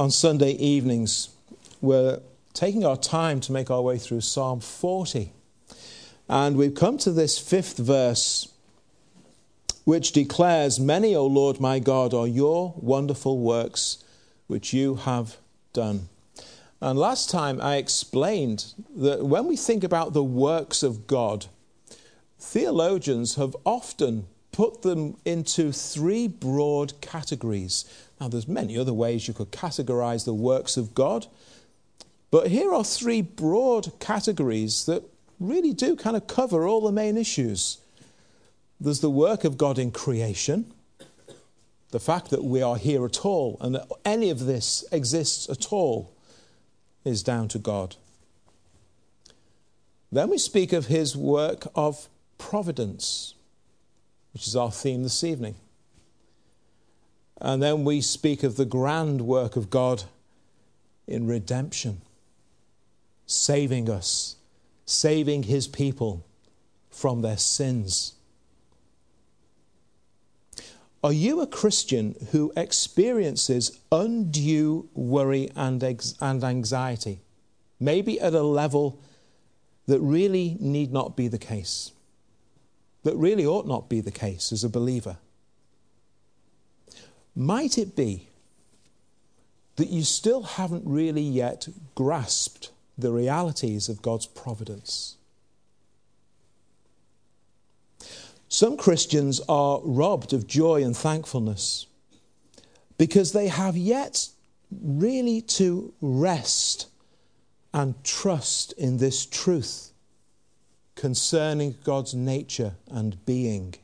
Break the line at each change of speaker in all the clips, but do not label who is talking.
on Sunday evenings, we're taking our time to make our way through Psalm 40. And we've come to this fifth verse, which declares, Many, O Lord my God, are your wonderful works which you have done. And last time I explained that when we think about the works of God, theologians have often put them into three broad categories. Now, there's many other ways you could categorize the works of God, but here are three broad categories that really do kind of cover all the main issues. There's the work of God in creation, the fact that we are here at all and that any of this exists at all is down to God. Then we speak of his work of providence, which is our theme this evening. And then we speak of the grand work of God in redemption, saving us, saving his people from their sins. Are you a Christian who experiences undue worry and, ex- and anxiety? Maybe at a level that really need not be the case, that really ought not be the case as a believer. Might it be that you still haven't really yet grasped the realities of God's providence? Some Christians are robbed of joy and thankfulness because they have yet really to rest and trust in this truth concerning God's nature and being.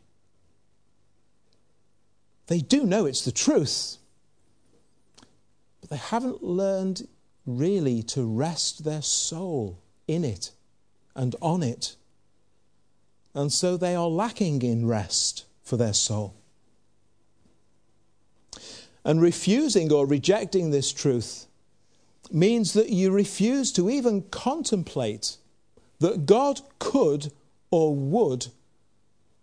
They do know it's the truth, but they haven't learned really to rest their soul in it and on it. And so they are lacking in rest for their soul. And refusing or rejecting this truth means that you refuse to even contemplate that God could or would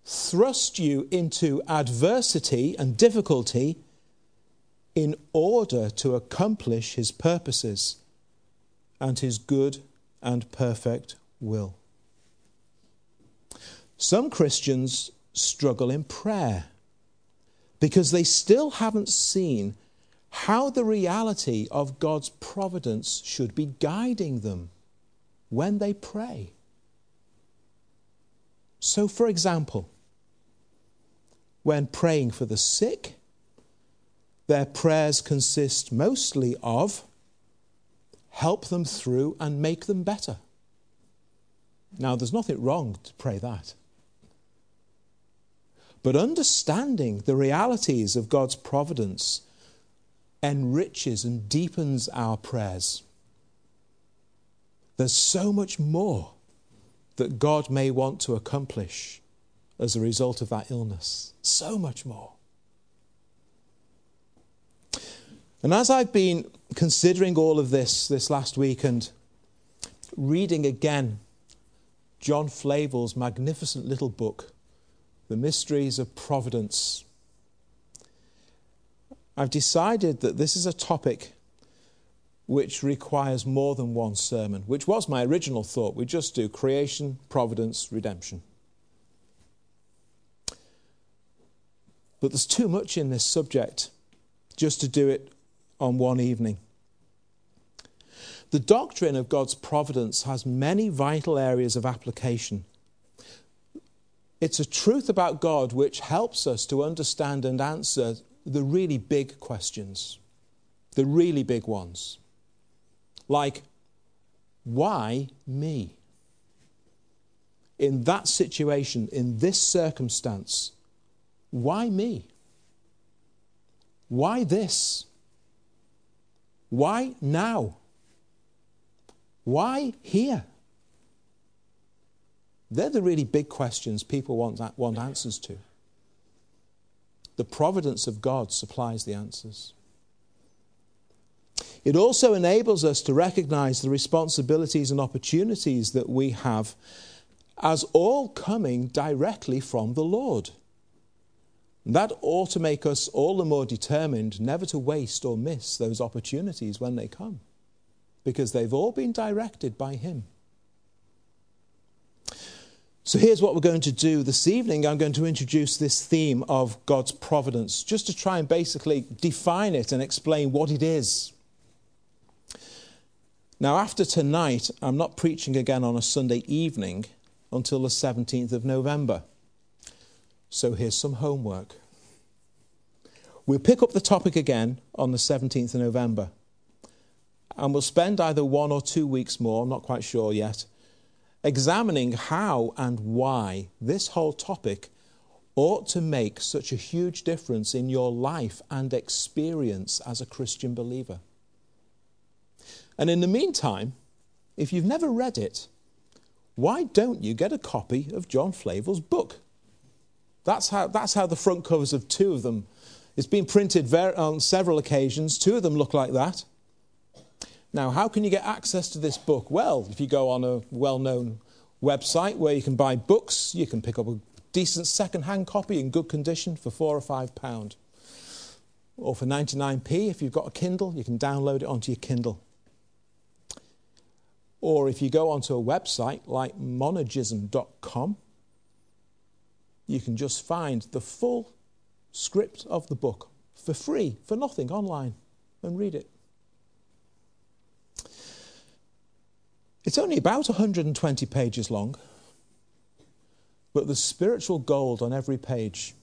thrust you into adversity and difficulty in order to accomplish his purposes and his good and perfect will. Some Christians struggle in prayer because they still haven't seen how the reality of God's providence should be guiding them when they pray. So, for example, when praying for the sick, their prayers consist mostly of help them through and make them better. Now, there's nothing wrong to pray that. But understanding the realities of God's providence enriches and deepens our prayers. There's so much more that God may want to accomplish as a result of that illness. So much more. And as I've been considering all of this this last week and reading again John Flavel's magnificent little book, The Mysteries of Providence, I've decided that this is a topic which requires more than one sermon, which was my original thought. We just do creation, providence, redemption. But there's too much in this subject just to do it on one evening. The doctrine of God's providence has many vital areas of application. It's a truth about God which helps us to understand and answer the really big questions, the really big ones. Like, why me? In that situation, in this circumstance, why me? Why this? Why now? Why here? They're the really big questions people want, want answers to. The providence of God supplies the answers. It also enables us to recognize the responsibilities and opportunities that we have as all coming directly from the Lord That ought to make us all the more determined never to waste or miss those opportunities when they come, because they've all been directed by Him. So here's what we're going to do this evening. I'm going to introduce this theme of God's providence, just to try and basically define it and explain what it is. Now, after tonight, I'm not preaching again on a Sunday evening until the 17th of November. So here's some homework. We'll pick up the topic again on the 17th of November. And we'll spend either one or two weeks more, I'm not quite sure yet, examining how and why this whole topic ought to make such a huge difference in your life and experience as a Christian believer. And in the meantime, if you've never read it, why don't you get a copy of John Flavel's book? That's how, that's how the front covers of two of them. It's been printed ver- on several occasions. Two of them look like that. Now, how can you get access to this book? Well, if you go on a well known website where you can buy books, you can pick up a decent second hand copy in good condition for four or five pounds. Or for 99p, if you've got a Kindle, you can download it onto your Kindle. Or if you go onto a website like monergism.com, you can just find the full script of the book for free, for nothing, online, and read it. It's only about 120 pages long, but there's spiritual gold on every page.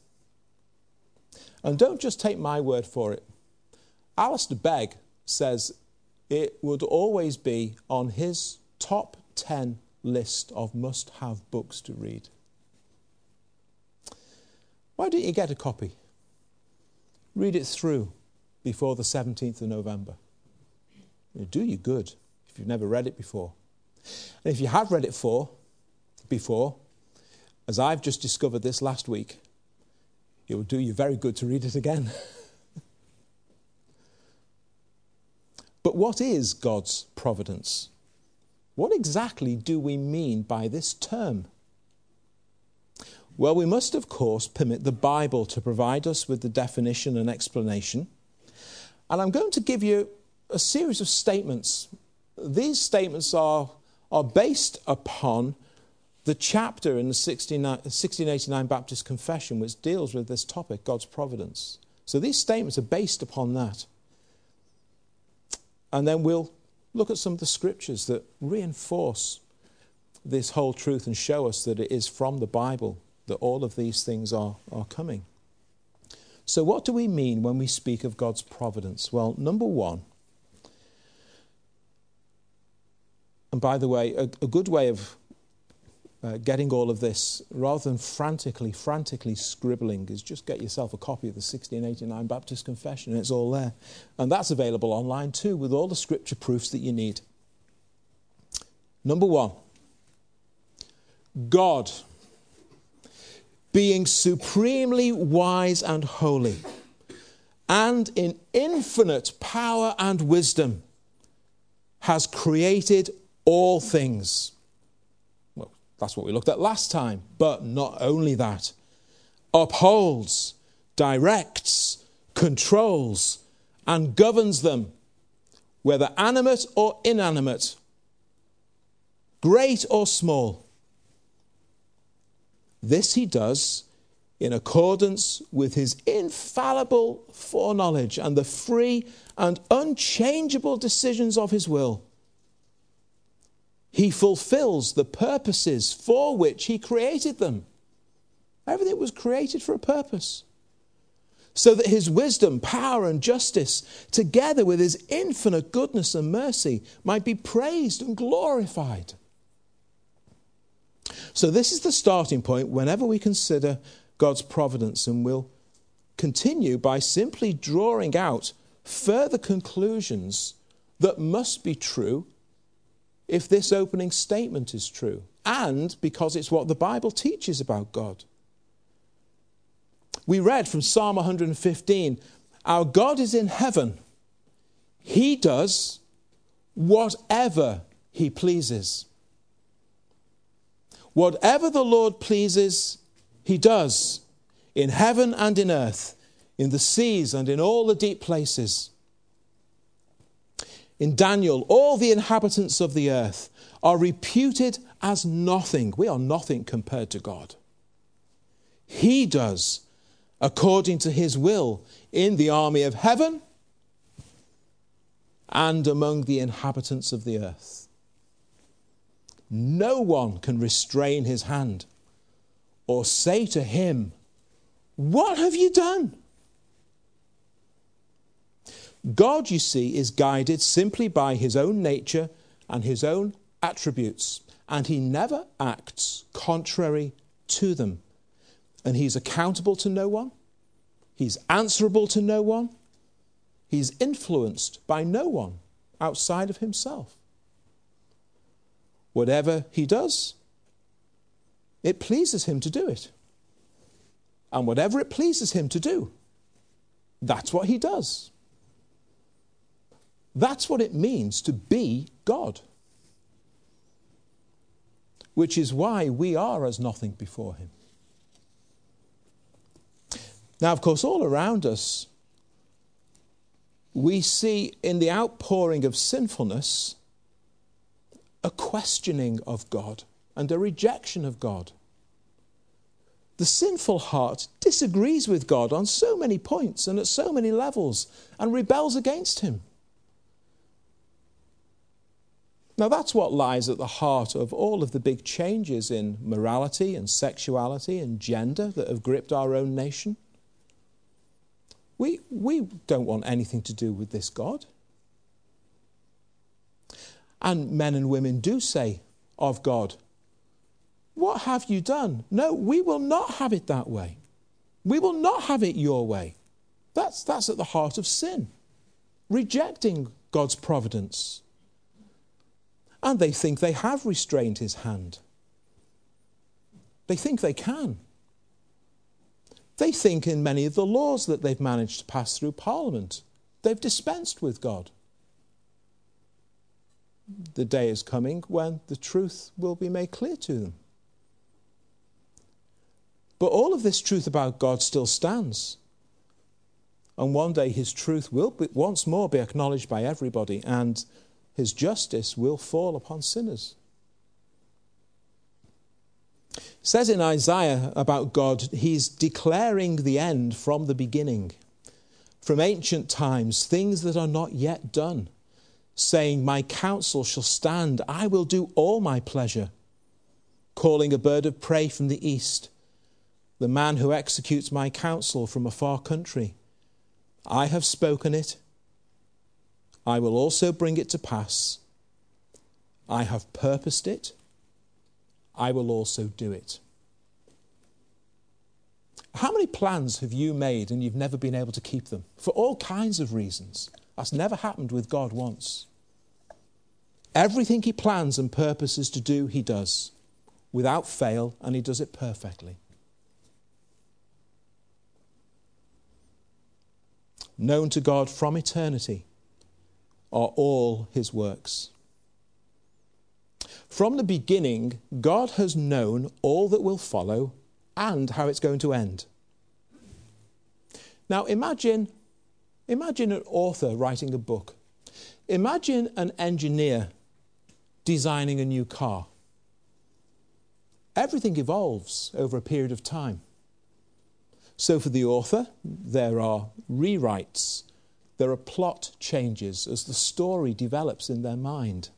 And don't just take my word for it. Alistair Begg says it would always be on his top 10 list of must have books to read. Why don't you get a copy? Read it through before the 17th of November. It'll do you good if you've never read it before. And if you have read it for, before, as I've just discovered this last week, it will do you very good to read it again. but what is God's providence? What exactly do we mean by this term? Well, we must, of course, permit the Bible to provide us with the definition and explanation. And I'm going to give you a series of statements. These statements are are based upon the chapter in the 1689 Baptist Confession which deals with this topic, God's providence. So these statements are based upon that. And then we'll look at some of the scriptures that reinforce this whole truth and show us that it is from the Bible that all of these things are, are coming. So, what do we mean when we speak of God's providence? Well, number one, And by the way, a, a good way of uh, getting all of this, rather than frantically, frantically scribbling, is just get yourself a copy of the 1689 Baptist Confession, and it's all there. And that's available online too, with all the scripture proofs that you need. Number one, God, being supremely wise and holy, and in infinite power and wisdom, has created all things. Well, that's what we looked at last time. But not only that, upholds, directs, controls, and governs them, whether animate or inanimate, great or small. This he does in accordance with his infallible foreknowledge and the free and unchangeable decisions of his will he fulfills the purposes for which He created them. Everything was created for a purpose. So that His wisdom, power, and justice, together with His infinite goodness and mercy, might be praised and glorified. So, this is the starting point whenever we consider God's providence, and we'll continue by simply drawing out further conclusions that must be true if this opening statement is true, and because it's what the Bible teaches about God. We read from Psalm 115 Our God is in heaven, He does whatever He pleases. Whatever the Lord pleases, He does. in heaven and in earth, in the seas and in all the deep places. In Daniel, all the inhabitants of the earth are reputed as nothing. We are nothing compared to God. He does according to his will in the army of heaven and among the inhabitants of the earth. No one can restrain his hand or say to him, What have you done? God, you see, is guided simply by his own nature and his own attributes, and he never acts contrary to them. And he's accountable to no one, he's answerable to no one, he's influenced by no one outside of himself. Whatever he does, it pleases him to do it. And whatever it pleases him to do, that's what he does. That's what it means to be God. Which is why we are as nothing before him. Now, of course, all around us, we see in the outpouring of sinfulness a questioning of God and a rejection of God. The sinful heart disagrees with God on so many points and at so many levels and rebels against Him. Now, that's what lies at the heart of all of the big changes in morality and sexuality and gender that have gripped our own nation. We, we don't want anything to do with this God. And men and women do say of God, What have you done? No, we will not have it that way. We will not have it your way. That's, that's at the heart of sin, rejecting God's providence. And they think they have restrained his hand. They think they can. They think in many of the laws that they've managed to pass through Parliament, they've dispensed with God the day is coming when the truth will be made clear to them. But all of this truth about God still stands. And one day his truth will be, once more be acknowledged by everybody, and his justice will fall upon sinners. It says in Isaiah about God, he's declaring the end from the beginning, from ancient times, things that are not yet done saying, My counsel shall stand, I will do all my pleasure. Calling a bird of prey from the east, the man who executes my counsel from a far country. I have spoken it, I will also bring it to pass. I have purposed it, I will also do it. How many plans have you made and you've never been able to keep them? For all kinds of reasons. That's never happened with God once. Everything he plans and purposes to do, he does without fail, and he does it perfectly. Known to God from eternity are all his works. From the beginning, God has known all that will follow and how it's going to end. Now imagine, imagine an author writing a book. Imagine an engineer designing a new car. Everything evolves over a period of time. So, for the author, there are rewrites, there are plot changes as the story develops in their mind.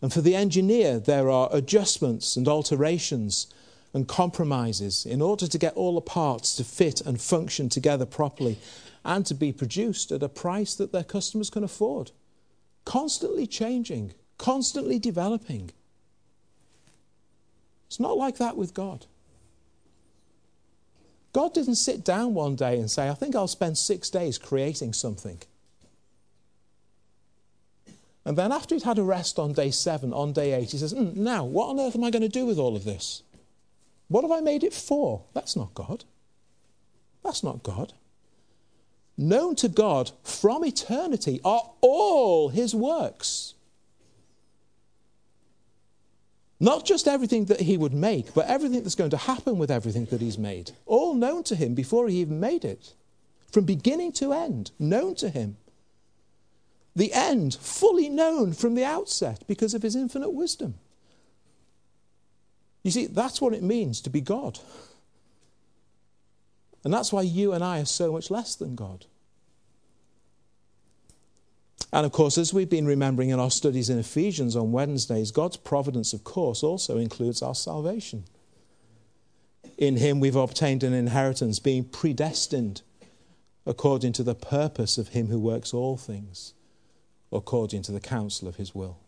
And for the engineer, there are adjustments and alterations and compromises in order to get all the parts to fit and function together properly and to be produced at a price that their customers can afford. Constantly changing, constantly developing. It's not like that with God. God didn't sit down one day and say, I think I'll spend six days creating something. And then after he'd had a rest on day seven, on day eight, he says, mm, Now, what on earth am I going to do with all of this? What have I made it for? That's not God. That's not God. Known to God from eternity are all his works. Not just everything that he would make, but everything that's going to happen with everything that he's made. All known to him before he even made it. From beginning to end, known to him. The end fully known from the outset because of his infinite wisdom. You see, that's what it means to be God. And that's why you and I are so much less than God. And of course, as we've been remembering in our studies in Ephesians on Wednesdays, God's providence, of course, also includes our salvation. In Him we've obtained an inheritance, being predestined according to the purpose of Him who works all things, according to the counsel of His will.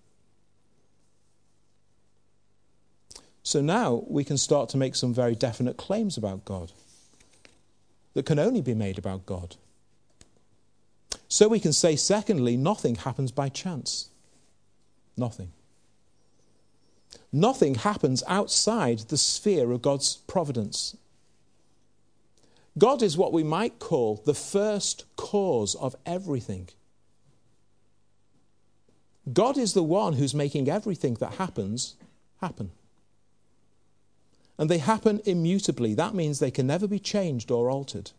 So now we can start to make some very definite claims about God that can only be made about God. So we can say, secondly, nothing happens by chance. Nothing. Nothing happens outside the sphere of God's providence. God is what we might call the first cause of everything. God is the one who's making everything that happens happen. And they happen immutably. That means they can never be changed or altered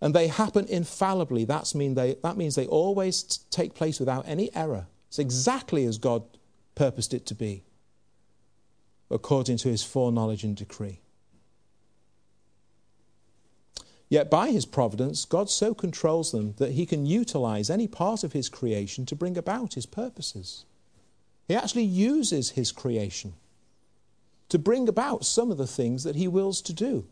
and they happen infallibly. That's mean they, that means they always t- take place without any error. It's exactly as God purposed it to be, according to his foreknowledge and decree. Yet by his providence, God so controls them that he can utilize any part of his creation to bring about his purposes. He actually uses his creation to bring about some of the things that he wills to do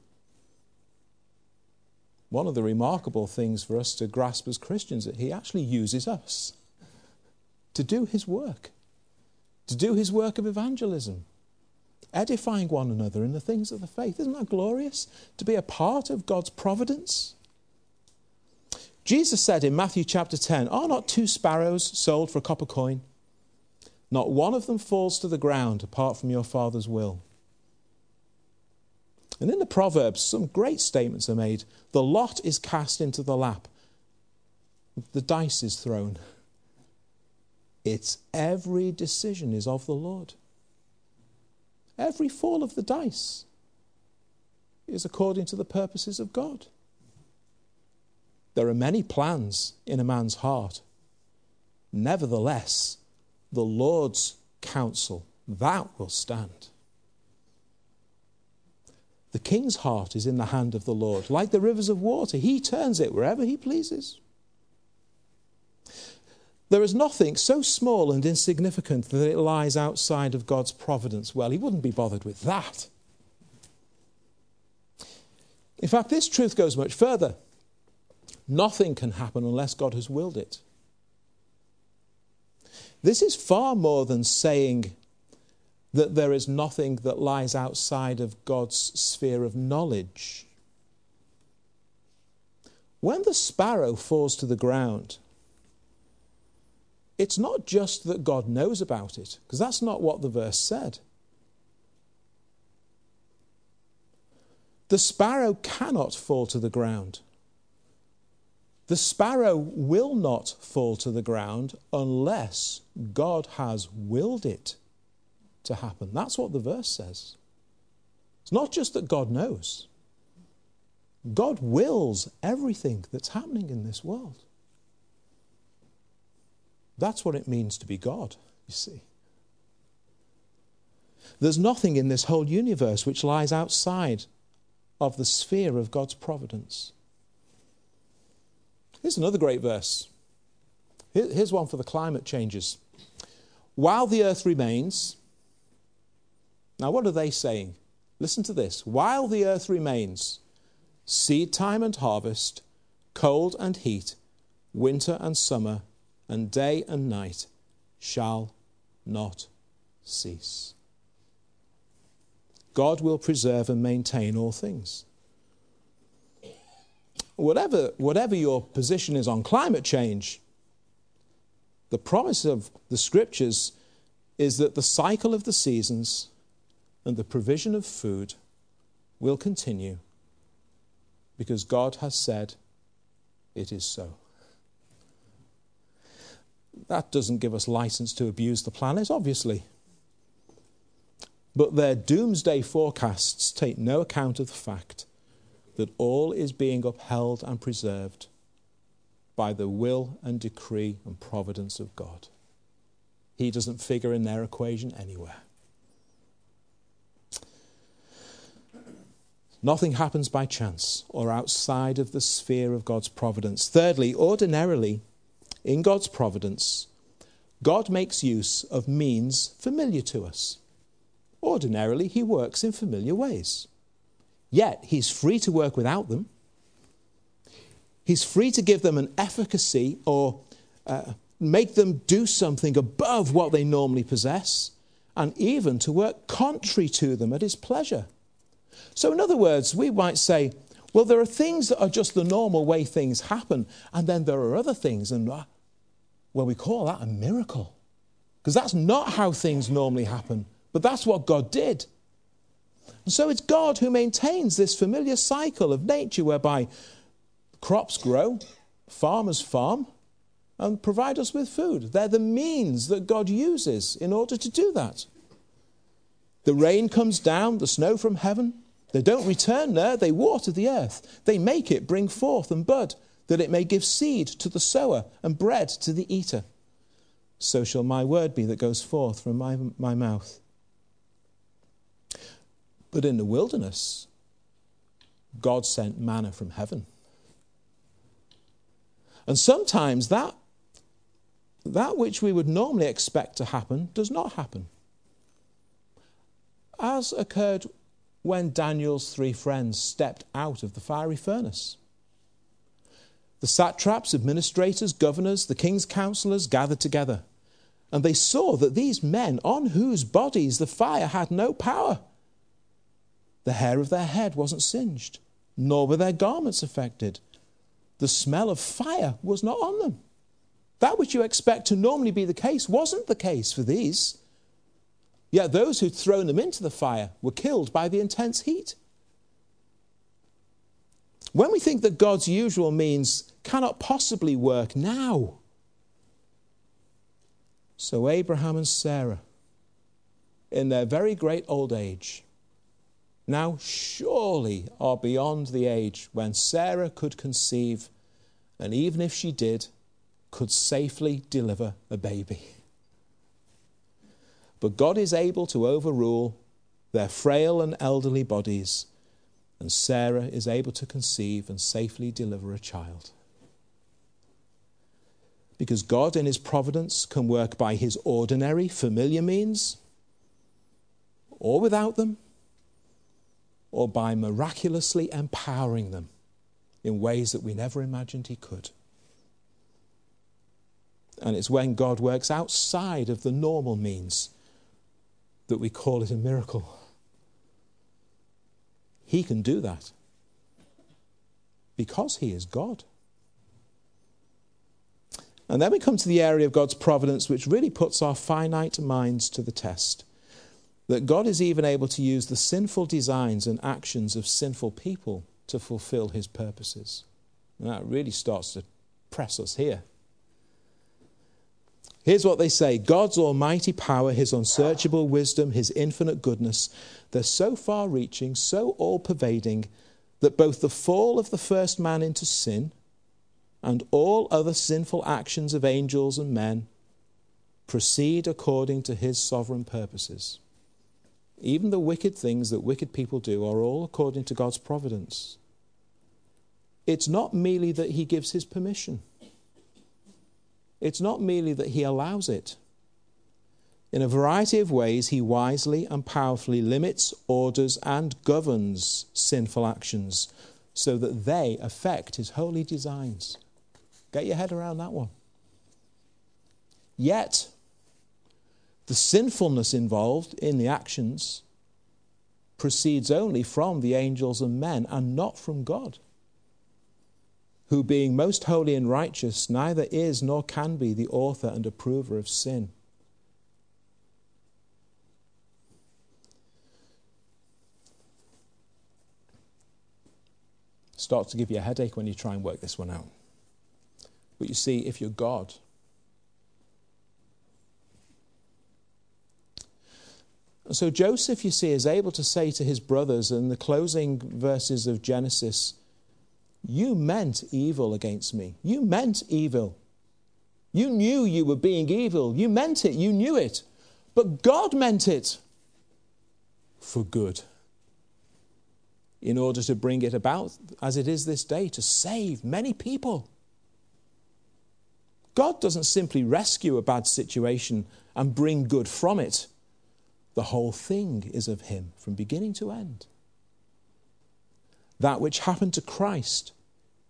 one of the remarkable things for us to grasp as Christians is that he actually uses us to do his work, to do his work of evangelism, edifying one another in the things of the faith. Isn't that glorious? To be a part of God's providence. Jesus said in Matthew chapter 10 Are not two sparrows sold for a copper coin? Not one of them falls to the ground apart from your Father's will. And in the Proverbs, some great statements are made. The lot is cast into the lap, the dice is thrown. It's every decision is of the Lord. Every fall of the dice is according to the purposes of God. There are many plans in a man's heart. Nevertheless, the Lord's counsel, that will stand. The king's heart is in the hand of the Lord. Like the rivers of water, he turns it wherever he pleases. There is nothing so small and insignificant that it lies outside of God's providence. Well, he wouldn't be bothered with that. In fact, this truth goes much further. Nothing can happen unless God has willed it. This is far more than saying that there is nothing that lies outside of God's sphere of knowledge. When the sparrow falls to the ground, it's not just that God knows about it, because that's not what the verse said. The sparrow cannot fall to the ground. The sparrow will not fall to the ground unless God has willed it to happen. That's what the verse says. It's not just that God knows, God wills everything that's happening in this world. That's what it means to be God, you see. There's nothing in this whole universe which lies outside of the sphere of God's providence. Here's another great verse. Here's one for the climate changes. While the earth remains, now, what are they saying? Listen to this. While the earth remains, seed time and harvest, cold and heat, winter and summer, and day and night shall not cease. God will preserve and maintain all things. Whatever, whatever your position is on climate change, the promise of the scriptures is that the cycle of the seasons and the provision of food will continue because God has said it is so. That doesn't give us license to abuse the planet, obviously. but their doomsday forecasts take no account of the fact that all is being upheld and preserved by the will and decree and providence of God. He doesn't figure in their equation anywhere. Nothing happens by chance or outside of the sphere of God's providence. Thirdly, ordinarily, in God's providence, God makes use of means familiar to us. Ordinarily, He works in familiar ways. Yet, He's free to work without them. He's free to give them an efficacy or uh, make them do something above what they normally possess, and even to work contrary to them at His pleasure. So, in other words, we might say, well, there are things that are just the normal way things happen, and then there are other things, and uh, well, we call that a miracle. Because that's not how things normally happen, but that's what God did. And so it's God who maintains this familiar cycle of nature whereby Crops grow, farmers farm, and provide us with food. They're the means that God uses in order to do that. The rain comes down, the snow from heaven. They don't return there, they water the earth. They make it bring forth and bud, that it may give seed to the sower and bread to the eater. So shall my word be that goes forth from my, my mouth. But in the wilderness, God sent manna from heaven. And sometimes that, that which we would normally expect to happen does not happen. As occurred when Daniel's three friends stepped out of the fiery furnace. The satraps, administrators, governors, the king's counselors gathered together, and they saw that these men, on whose bodies the fire had no power, the hair of their head wasn't singed, nor were their garments affected the smell of fire was not on them. That which you expect to normally be the case wasn't the case for these. Yet those who'd thrown them into the fire were killed by the intense heat. When we think that God's usual means cannot possibly work now, so Abraham and Sarah, in their very great old age, now surely are beyond the age when Sarah could conceive, and even if she did, could safely deliver a baby. But God is able to overrule their frail and elderly bodies, and Sarah is able to conceive and safely deliver a child. Because God, in His providence, can work by His ordinary, familiar means, or without them or by miraculously empowering them in ways that we never imagined He could. And it's when God works outside of the normal means that we call it a miracle. He can do that because He is God. And then we come to the area of God's providence, which really puts our finite minds to the test that God is even able to use the sinful designs and actions of sinful people to fulfill his purposes. And that really starts to press us here. Here's what they say God's almighty power, his unsearchable wisdom, his infinite goodness, they're so far reaching, so all pervading, that both the fall of the first man into sin and all other sinful actions of angels and men proceed according to his sovereign purposes. Even the wicked things that wicked people do are all according to God's providence. It's not merely that He gives His permission, it's not merely that He allows it. In a variety of ways, He wisely and powerfully limits, orders, and governs sinful actions so that they affect His holy designs. Get your head around that one. Yet, the sinfulness involved in the actions proceeds only from the angels and men and not from God, who, being most holy and righteous, neither is nor can be the author and approver of sin. Starts to give you a headache when you try and work this one out. But you see, if you're God, So Joseph, you see, is able to say to his brothers in the closing verses of Genesis, You meant evil against me. You meant evil. You knew you were being evil. You meant it. You knew it. But God meant it for good in order to bring it about as it is this day to save many people. God doesn't simply rescue a bad situation and bring good from it. The whole thing is of Him from beginning to end. That which happened to Christ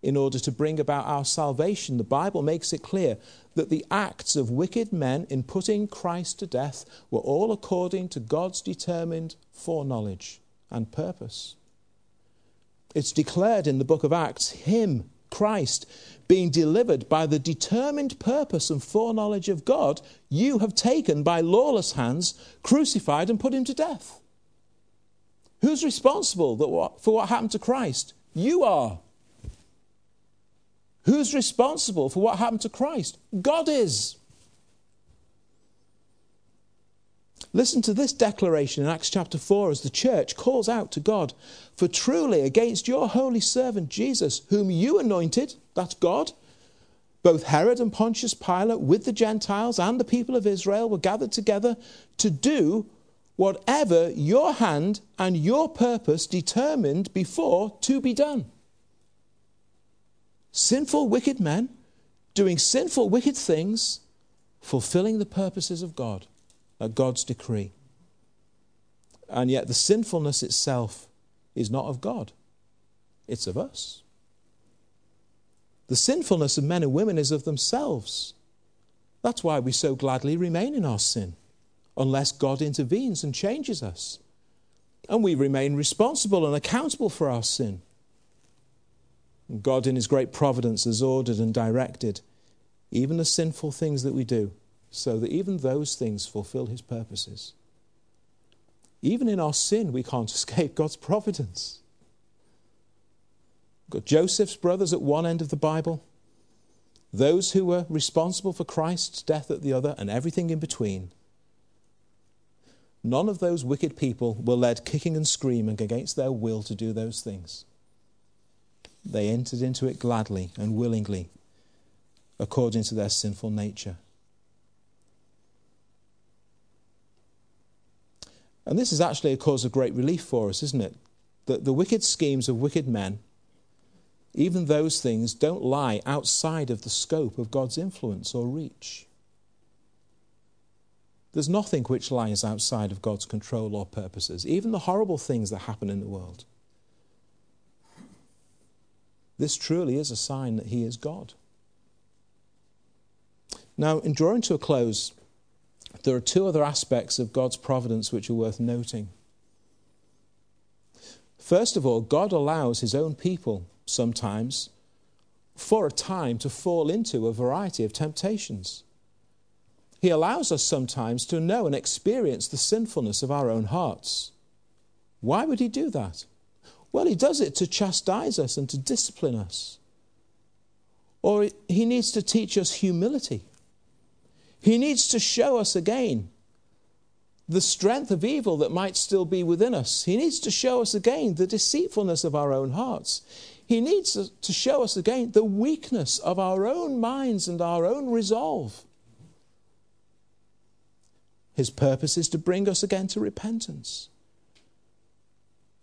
in order to bring about our salvation, the Bible makes it clear that the acts of wicked men in putting Christ to death were all according to God's determined foreknowledge and purpose. It's declared in the book of Acts, Him, Christ, being delivered by the determined purpose and foreknowledge of God, you have taken by lawless hands, crucified, and put him to death. Who's responsible for what happened to Christ? You are. Who's responsible for what happened to Christ? God is. Listen to this declaration in Acts chapter 4 as the church calls out to God For truly, against your holy servant Jesus, whom you anointed, that's God, both Herod and Pontius Pilate, with the Gentiles and the people of Israel, were gathered together to do whatever your hand and your purpose determined before to be done. Sinful, wicked men doing sinful, wicked things, fulfilling the purposes of God at God's decree. And yet the sinfulness itself is not of God, it's of us. The sinfulness of men and women is of themselves. That's why we so gladly remain in our sin, unless God intervenes and changes us. And we remain responsible and accountable for our sin. God, in His great providence, has ordered and directed even the sinful things that we do so that even those things fulfill his purposes. Even in our sin, we can't escape God's providence. We've got Joseph's brothers at one end of the Bible, those who were responsible for Christ's death at the other, and everything in between. None of those wicked people were led kicking and screaming against their will to do those things. They entered into it gladly and willingly, according to their sinful nature. And this is actually a cause of great relief for us, isn't it? That the wicked schemes of wicked men, even those things, don't lie outside of the scope of God's influence or reach. There's nothing which lies outside of God's control or purposes, even the horrible things that happen in the world. This truly is a sign that He is God. Now, in drawing to a close, there are two other aspects of God's providence which are worth noting. First of all, God allows his own people sometimes, for a time, to fall into a variety of temptations. He allows us sometimes to know and experience the sinfulness of our own hearts. Why would he do that? Well, he does it to chastise us and to discipline us. Or he needs to teach us humility. He needs to show us again the strength of evil that might still be within us. He needs to show us again the deceitfulness of our own hearts. He needs to show us again the weakness of our own minds and our own resolve. His purpose is to bring us again to repentance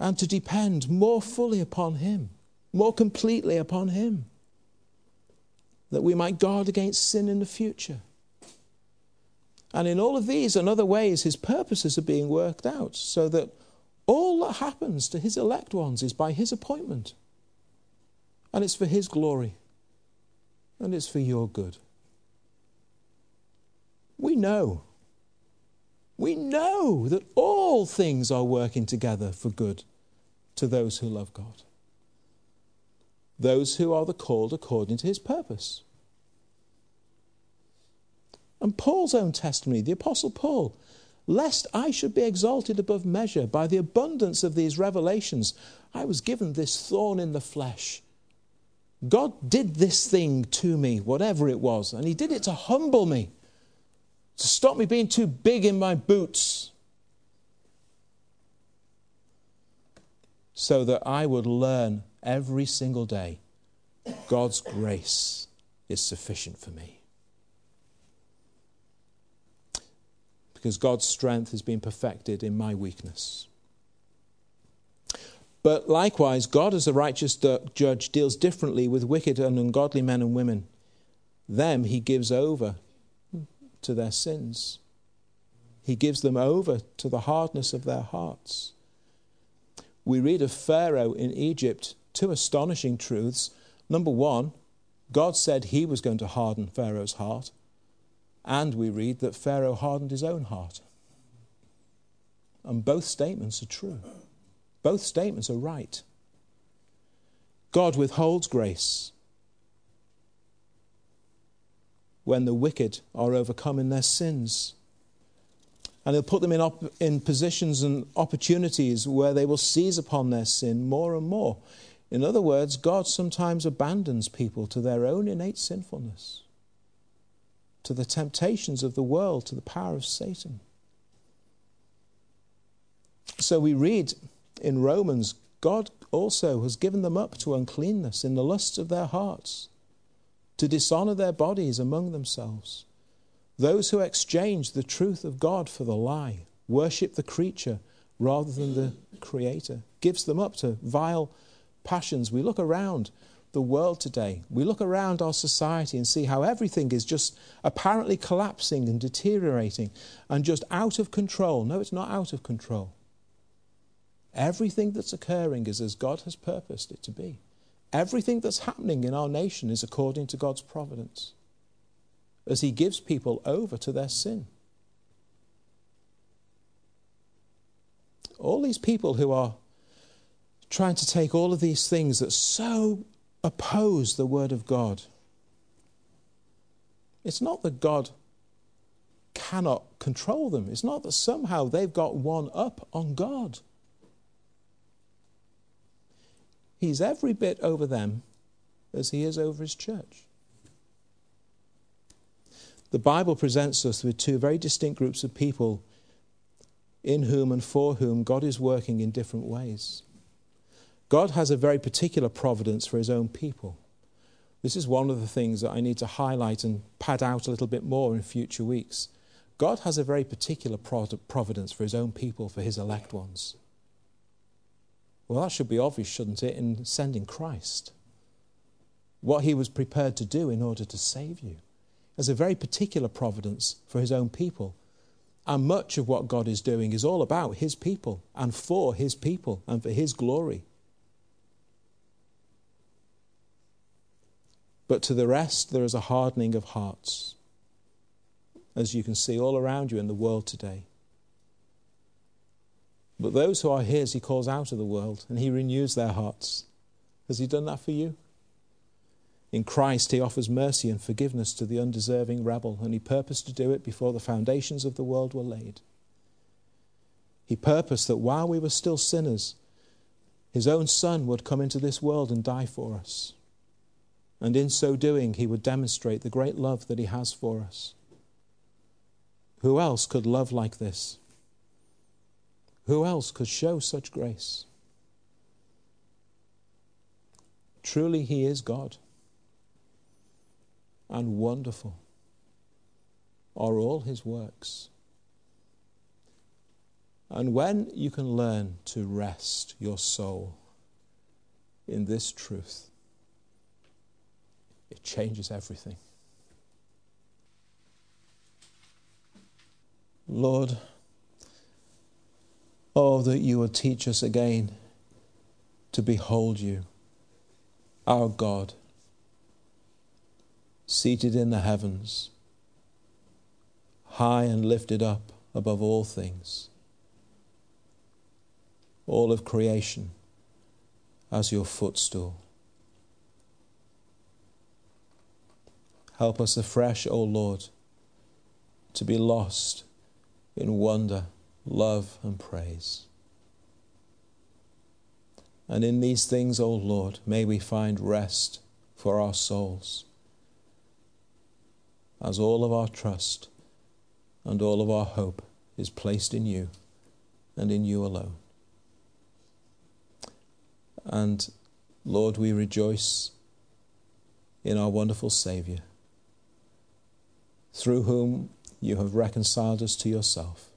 and to depend more fully upon Him, more completely upon Him, that we might guard against sin in the future and in all of these and other ways, his purposes are being worked out so that all that happens to his elect ones is by his appointment. And it's for his glory. And it's for your good. We know. We know that all things are working together for good to those who love God. Those who are the called according to his purpose. And Paul's own testimony, the Apostle Paul, lest I should be exalted above measure by the abundance of these revelations, I was given this thorn in the flesh. God did this thing to me, whatever it was, and He did it to humble me, to stop me being too big in my boots. so that I would learn every single day God's grace is sufficient for me. Because God's strength has been perfected in my weakness. But likewise, God, as a righteous judge, deals differently with wicked and ungodly men and women. Them he gives over to their sins, he gives them over to the hardness of their hearts. We read of Pharaoh in Egypt two astonishing truths. Number one, God said he was going to harden Pharaoh's heart. And we read that Pharaoh hardened his own heart. And both statements are true. Both statements are right. God withholds grace when the wicked are overcome in their sins. And he'll put them in, op- in positions and opportunities where they will seize upon their sin more and more. In other words, God sometimes abandons people to their own innate sinfulness, to the temptations of the world, to the power of Satan. So we read in Romans, God also has given them up to uncleanness in the lusts of their hearts, to dishonor their bodies among themselves. Those who exchange the truth of God for the lie, worship the creature rather than the creator, gives them up to vile passions. We look around the world today, we look around our society and see how everything is just apparently collapsing and deteriorating and just out of control. No, it's not out of control. Everything that's occurring is as God has purposed it to be. Everything that's happening in our nation is according to God's providence as He gives people over to their sin. All these people who are trying to take all of these things that so oppose the Word of God, it's not that God cannot control them, it's not that somehow they've got one up on God. He's every bit over them as he is over his church. The Bible presents us with two very distinct groups of people in whom and for whom God is working in different ways. God has a very particular providence for his own people. This is one of the things that I need to highlight and pad out a little bit more in future weeks. God has a very particular providence for his own people, for his elect ones. Well, that should be obvious, shouldn't it, in sending Christ? What he was prepared to do in order to save you. As a very particular providence for his own people. And much of what God is doing is all about his people and for his people and for his glory. But to the rest, there is a hardening of hearts, as you can see all around you in the world today. But those who are his, he calls out of the world and he renews their hearts. Has he done that for you? In Christ, he offers mercy and forgiveness to the undeserving rebel, and he purposed to do it before the foundations of the world were laid. He purposed that while we were still sinners, his own Son would come into this world and die for us. And in so doing, he would demonstrate the great love that he has for us. Who else could love like this? Who else could show such grace? Truly, He is God. And wonderful are all His works. And when you can learn to rest your soul in this truth, it changes everything. Lord, Oh, that you would teach us again to behold you, our God, seated in the heavens, high and lifted up above all things, all of creation as your footstool. Help us afresh, O Lord, to be lost in wonder love, and praise. And in these things, O Lord, may we find rest for our souls, as all of our trust and all of our hope is placed in you and in you alone. And Lord, we rejoice in our wonderful Saviour, through whom you have reconciled us to yourself.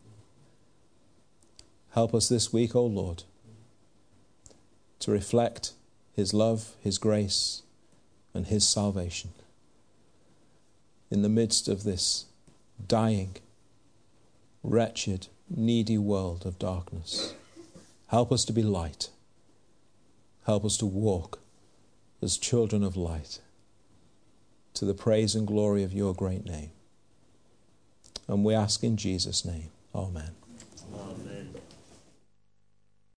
Help us this week, O Lord, to reflect His love, His grace, and His salvation in the midst of this dying, wretched, needy world of darkness. Help us to be light. Help us to walk as children of light to the praise and glory of your great name. And we ask in Jesus' name, Amen.